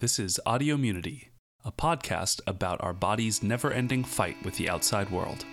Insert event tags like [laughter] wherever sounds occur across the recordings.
This is Audiomunity, a podcast about our body's never ending fight with the outside world.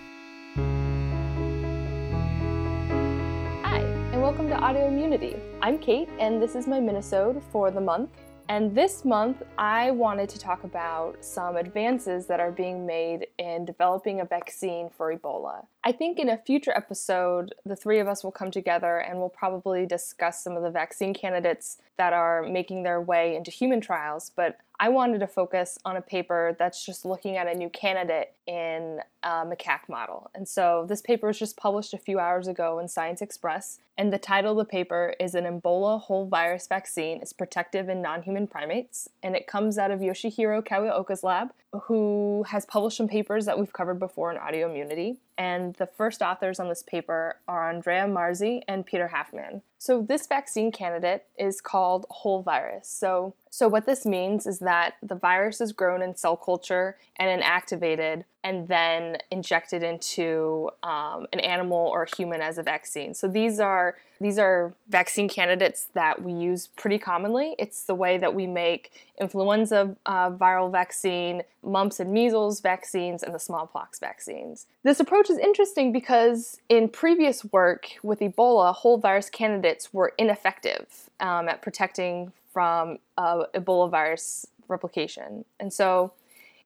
Hi, and welcome to Audiomunity. I'm Kate, and this is my Minnesota for the month. And this month, I wanted to talk about some advances that are being made in developing a vaccine for Ebola. I think in a future episode, the three of us will come together and we'll probably discuss some of the vaccine candidates that are making their way into human trials. But I wanted to focus on a paper that's just looking at a new candidate in a macaque model. And so this paper was just published a few hours ago in Science Express. And the title of the paper is An Ebola Whole Virus Vaccine is Protective in Non Human Primates. And it comes out of Yoshihiro Kawaoka's lab, who has published some papers that we've covered before in Audiomunity. And the first authors on this paper are Andrea Marzi and Peter Halfman. So this vaccine candidate is called whole virus. So so what this means is that the virus is grown in cell culture and inactivated and then injected into um, an animal or human as a vaccine. So these are these are vaccine candidates that we use pretty commonly. It's the way that we make influenza uh, viral vaccine, mumps and measles vaccines, and the smallpox vaccines. This approach is interesting because in previous work with Ebola, whole virus candidates were ineffective um, at protecting from uh, Ebola virus replication. And so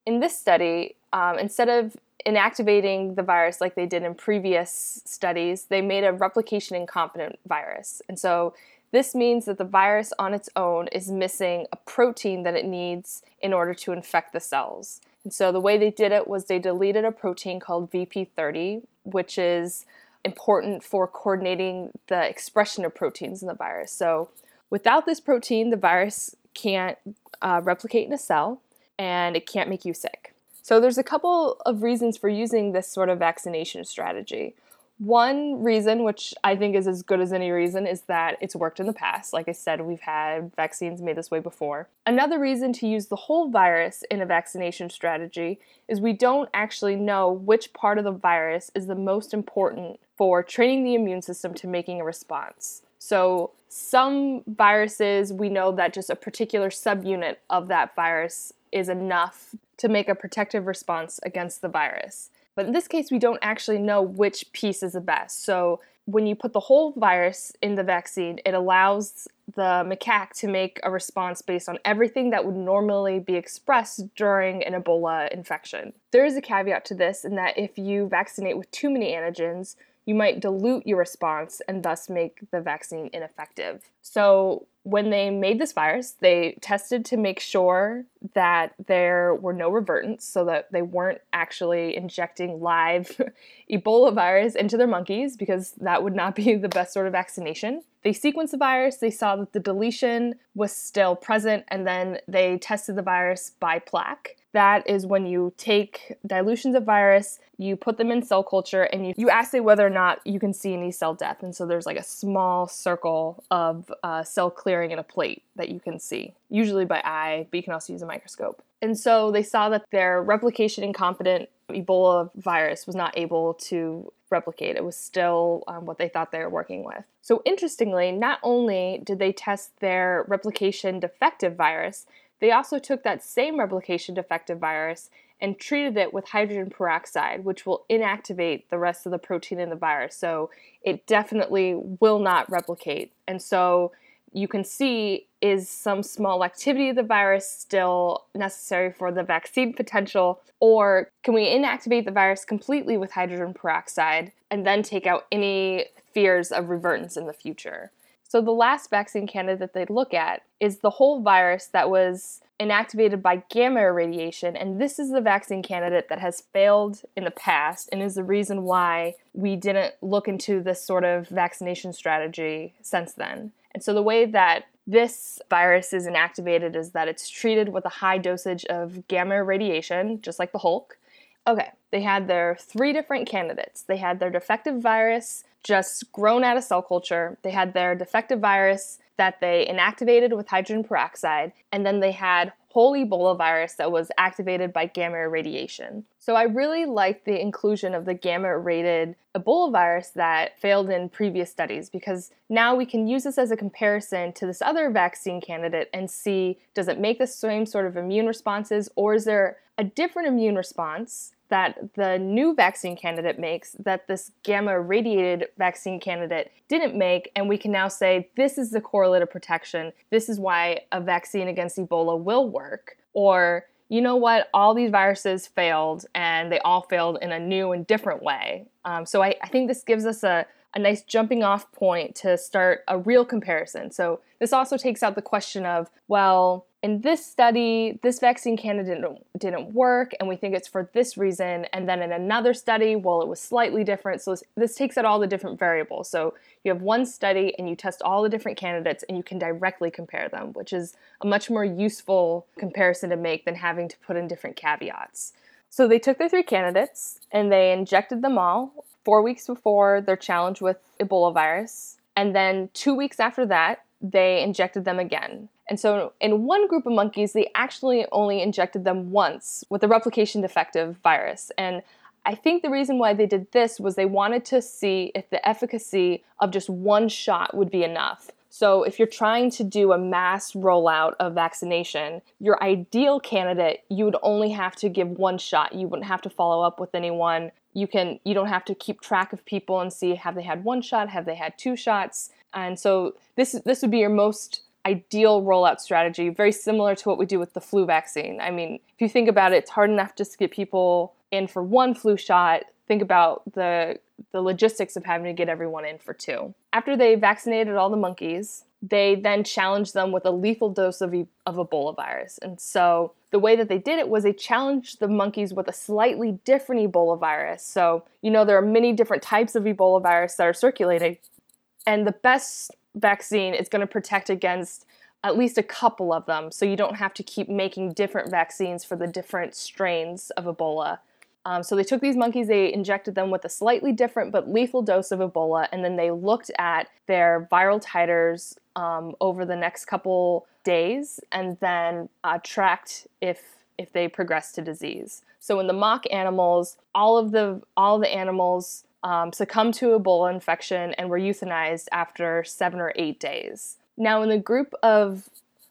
in this study, um, instead of inactivating the virus like they did in previous studies, they made a replication incompetent virus. And so this means that the virus on its own is missing a protein that it needs in order to infect the cells. And so the way they did it was they deleted a protein called VP30, which is important for coordinating the expression of proteins in the virus. So without this protein, the virus can't uh, replicate in a cell and it can't make you sick. So there's a couple of reasons for using this sort of vaccination strategy. One reason, which I think is as good as any reason, is that it's worked in the past. Like I said, we've had vaccines made this way before. Another reason to use the whole virus in a vaccination strategy is we don't actually know which part of the virus is the most important for training the immune system to making a response. So, some viruses, we know that just a particular subunit of that virus is enough to make a protective response against the virus. But in this case, we don't actually know which piece is the best. So when you put the whole virus in the vaccine, it allows the macaque to make a response based on everything that would normally be expressed during an Ebola infection. There is a caveat to this in that if you vaccinate with too many antigens, you might dilute your response and thus make the vaccine ineffective. So, when they made this virus, they tested to make sure that there were no revertants, so that they weren't actually injecting live [laughs] Ebola virus into their monkeys, because that would not be the best sort of vaccination. They sequenced the virus, they saw that the deletion was still present, and then they tested the virus by plaque. That is when you take dilutions of virus, you put them in cell culture, and you, you assay whether or not you can see any cell death. And so there's like a small circle of uh, cell clearing in a plate that you can see, usually by eye, but you can also use a microscope. And so they saw that their replication incompetent Ebola virus was not able to replicate. It was still um, what they thought they were working with. So, interestingly, not only did they test their replication defective virus, they also took that same replication defective virus and treated it with hydrogen peroxide, which will inactivate the rest of the protein in the virus. So it definitely will not replicate. And so you can see is some small activity of the virus still necessary for the vaccine potential, or can we inactivate the virus completely with hydrogen peroxide and then take out any fears of revertance in the future? So the last vaccine candidate they'd look at is the whole virus that was inactivated by gamma irradiation, and this is the vaccine candidate that has failed in the past and is the reason why we didn't look into this sort of vaccination strategy since then. And so the way that this virus is inactivated is that it's treated with a high dosage of gamma irradiation, just like the Hulk. Okay, they had their three different candidates. They had their defective virus, just grown out of cell culture. They had their defective virus that they inactivated with hydrogen peroxide, and then they had whole Ebola virus that was activated by gamma irradiation. So I really like the inclusion of the gamma rated Ebola virus that failed in previous studies because now we can use this as a comparison to this other vaccine candidate and see does it make the same sort of immune responses or is there a different immune response that the new vaccine candidate makes that this gamma radiated vaccine candidate didn't make? And we can now say this is the correlate of protection. This is why a vaccine against ebola will work. Or you know what, all these viruses failed and they all failed in a new and different way. Um, so I, I think this gives us a, a nice jumping off point to start a real comparison. So this also takes out the question of, well, in this study, this vaccine candidate didn't, work, and we think it's for this reason. And then in another study, well, it was slightly different. So this takes out all the different variables. So you have one study and you test all the different candidates and you can directly compare them, which is a much more useful comparison to make than having to put in different caveats. So they took their three candidates and they injected them all four weeks before their challenge with Ebola virus. And then two weeks after that, they injected them again. And so, in one group of monkeys, they actually only injected them once with a replication defective virus. And I think the reason why they did this was they wanted to see if the efficacy of just one shot would be enough. So, if you're trying to do a mass rollout of vaccination, your ideal candidate, you would only have to give one shot. You wouldn't have to follow up with anyone. You can you don't have to keep track of people and see have they had one shot, have they had two shots. And so this this would be your most ideal rollout strategy, very similar to what we do with the flu vaccine. I mean, if you think about it, it's hard enough just to get people in for one flu shot. Think about the the logistics of having to get everyone in for two. After they vaccinated all the monkeys, they then challenged them with a lethal dose of, e- of Ebola virus. And so the way that they did it was they challenged the monkeys with a slightly different Ebola virus. So, you know, there are many different types of Ebola virus that are circulating. And the best vaccine is going to protect against at least a couple of them, so you don't have to keep making different vaccines for the different strains of Ebola. Um, so they took these monkeys, they injected them with a slightly different but lethal dose of Ebola, and then they looked at their viral titers um, over the next couple days, and then uh, tracked if if they progressed to disease. So in the mock animals, all of the all of the animals um, succumbed to Ebola infection and were euthanized after seven or eight days. Now, in the group of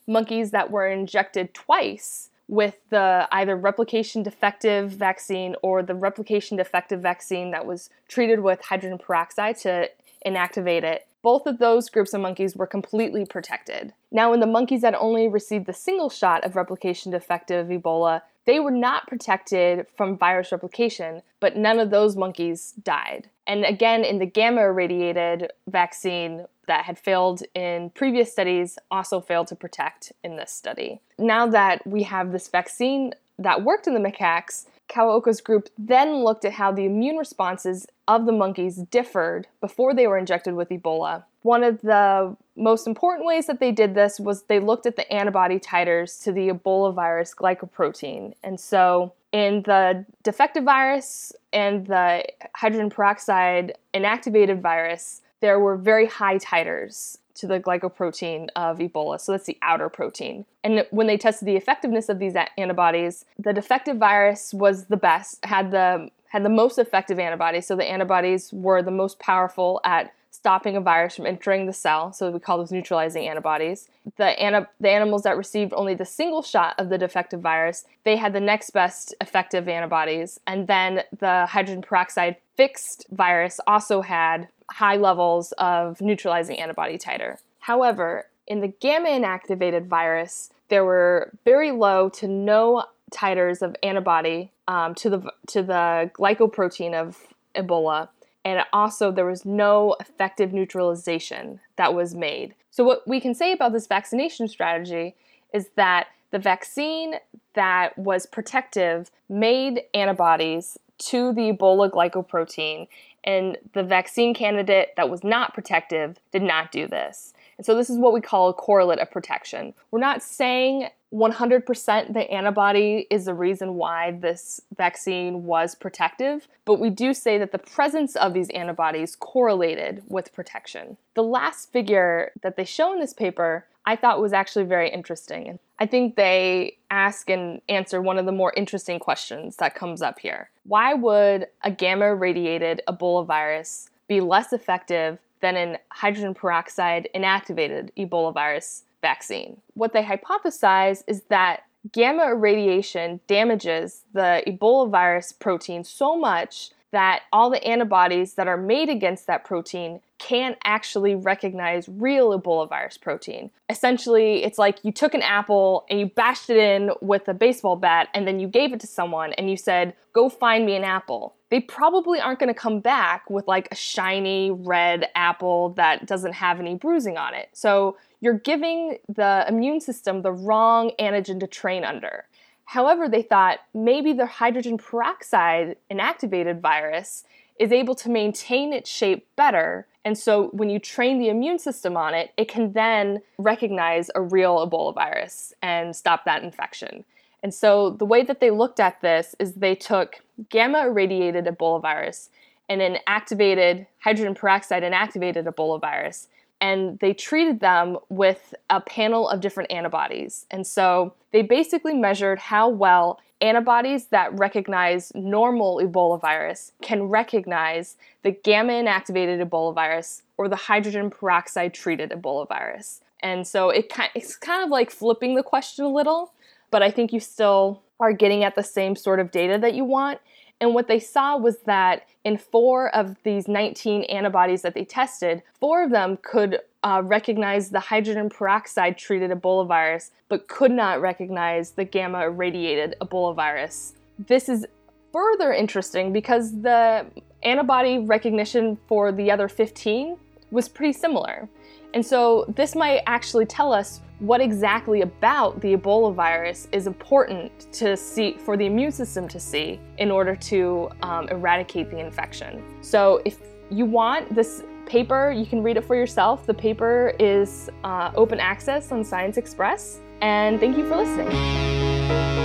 monkeys that were injected twice with the either replication defective vaccine or the replication defective vaccine that was treated with hydrogen peroxide to inactivate it, both of those groups of monkeys were completely protected. Now, in the monkeys that only received the single shot of replication defective Ebola, they were not protected from virus replication, but none of those monkeys died. And again, in the gamma irradiated vaccine that had failed in previous studies, also failed to protect in this study. Now that we have this vaccine that worked in the macaques, Kawaoka's group then looked at how the immune responses of the monkeys differed before they were injected with Ebola. One of the most important ways that they did this was they looked at the antibody titers to the Ebola virus glycoprotein. And so in the defective virus and the hydrogen peroxide inactivated virus, there were very high titers to the glycoprotein of Ebola. So that's the outer protein. And when they tested the effectiveness of these antibodies, the defective virus was the best, had the had the most effective antibodies. So the antibodies were the most powerful at stopping a virus from entering the cell. So we call those neutralizing antibodies. The, the animals that received only the single shot of the defective virus, they had the next best effective antibodies. And then the hydrogen peroxide fixed virus also had high levels of neutralizing antibody titer. However, in the gamma inactivated virus, there were very low to no titers of antibody um, to the to the glycoprotein of Ebola, and also there was no effective neutralization that was made. So what we can say about this vaccination strategy is that the vaccine that was protective made antibodies to the Ebola glycoprotein and the vaccine candidate that was not protective did not do this. And so this is what we call a correlate of protection. We're not saying 100% the antibody is the reason why this vaccine was protective, but we do say that the presence of these antibodies correlated with protection. The last figure that they show in this paper I thought was actually very interesting. I think they ask and answer one of the more interesting questions that comes up here. Why would a gamma irradiated Ebola virus be less effective than an hydrogen peroxide inactivated Ebola virus vaccine? What they hypothesize is that gamma irradiation damages the Ebola virus protein so much that all the antibodies that are made against that protein can't actually recognize real Ebola virus protein. Essentially, it's like you took an apple and you bashed it in with a baseball bat and then you gave it to someone and you said, Go find me an apple. They probably aren't going to come back with like a shiny red apple that doesn't have any bruising on it. So you're giving the immune system the wrong antigen to train under. However, they thought maybe the hydrogen peroxide inactivated virus is able to maintain its shape better. And so when you train the immune system on it, it can then recognize a real Ebola virus and stop that infection. And so the way that they looked at this is they took gamma irradiated Ebola virus and an activated hydrogen peroxide inactivated Ebola virus and they treated them with a panel of different antibodies. And so they basically measured how well antibodies that recognize normal Ebola virus can recognize the gamma inactivated Ebola virus or the hydrogen peroxide treated Ebola virus. And so it it's kind of like flipping the question a little, but I think you still are getting at the same sort of data that you want. And what they saw was that in four of these 19 antibodies that they tested, four of them could uh, recognize the hydrogen peroxide treated Ebola virus, but could not recognize the gamma irradiated Ebola virus. This is further interesting because the antibody recognition for the other 15 was pretty similar. And so this might actually tell us what exactly about the Ebola virus is important to see for the immune system to see in order to um, eradicate the infection. So if you want this paper, you can read it for yourself. The paper is uh, open access on Science Express. And thank you for listening.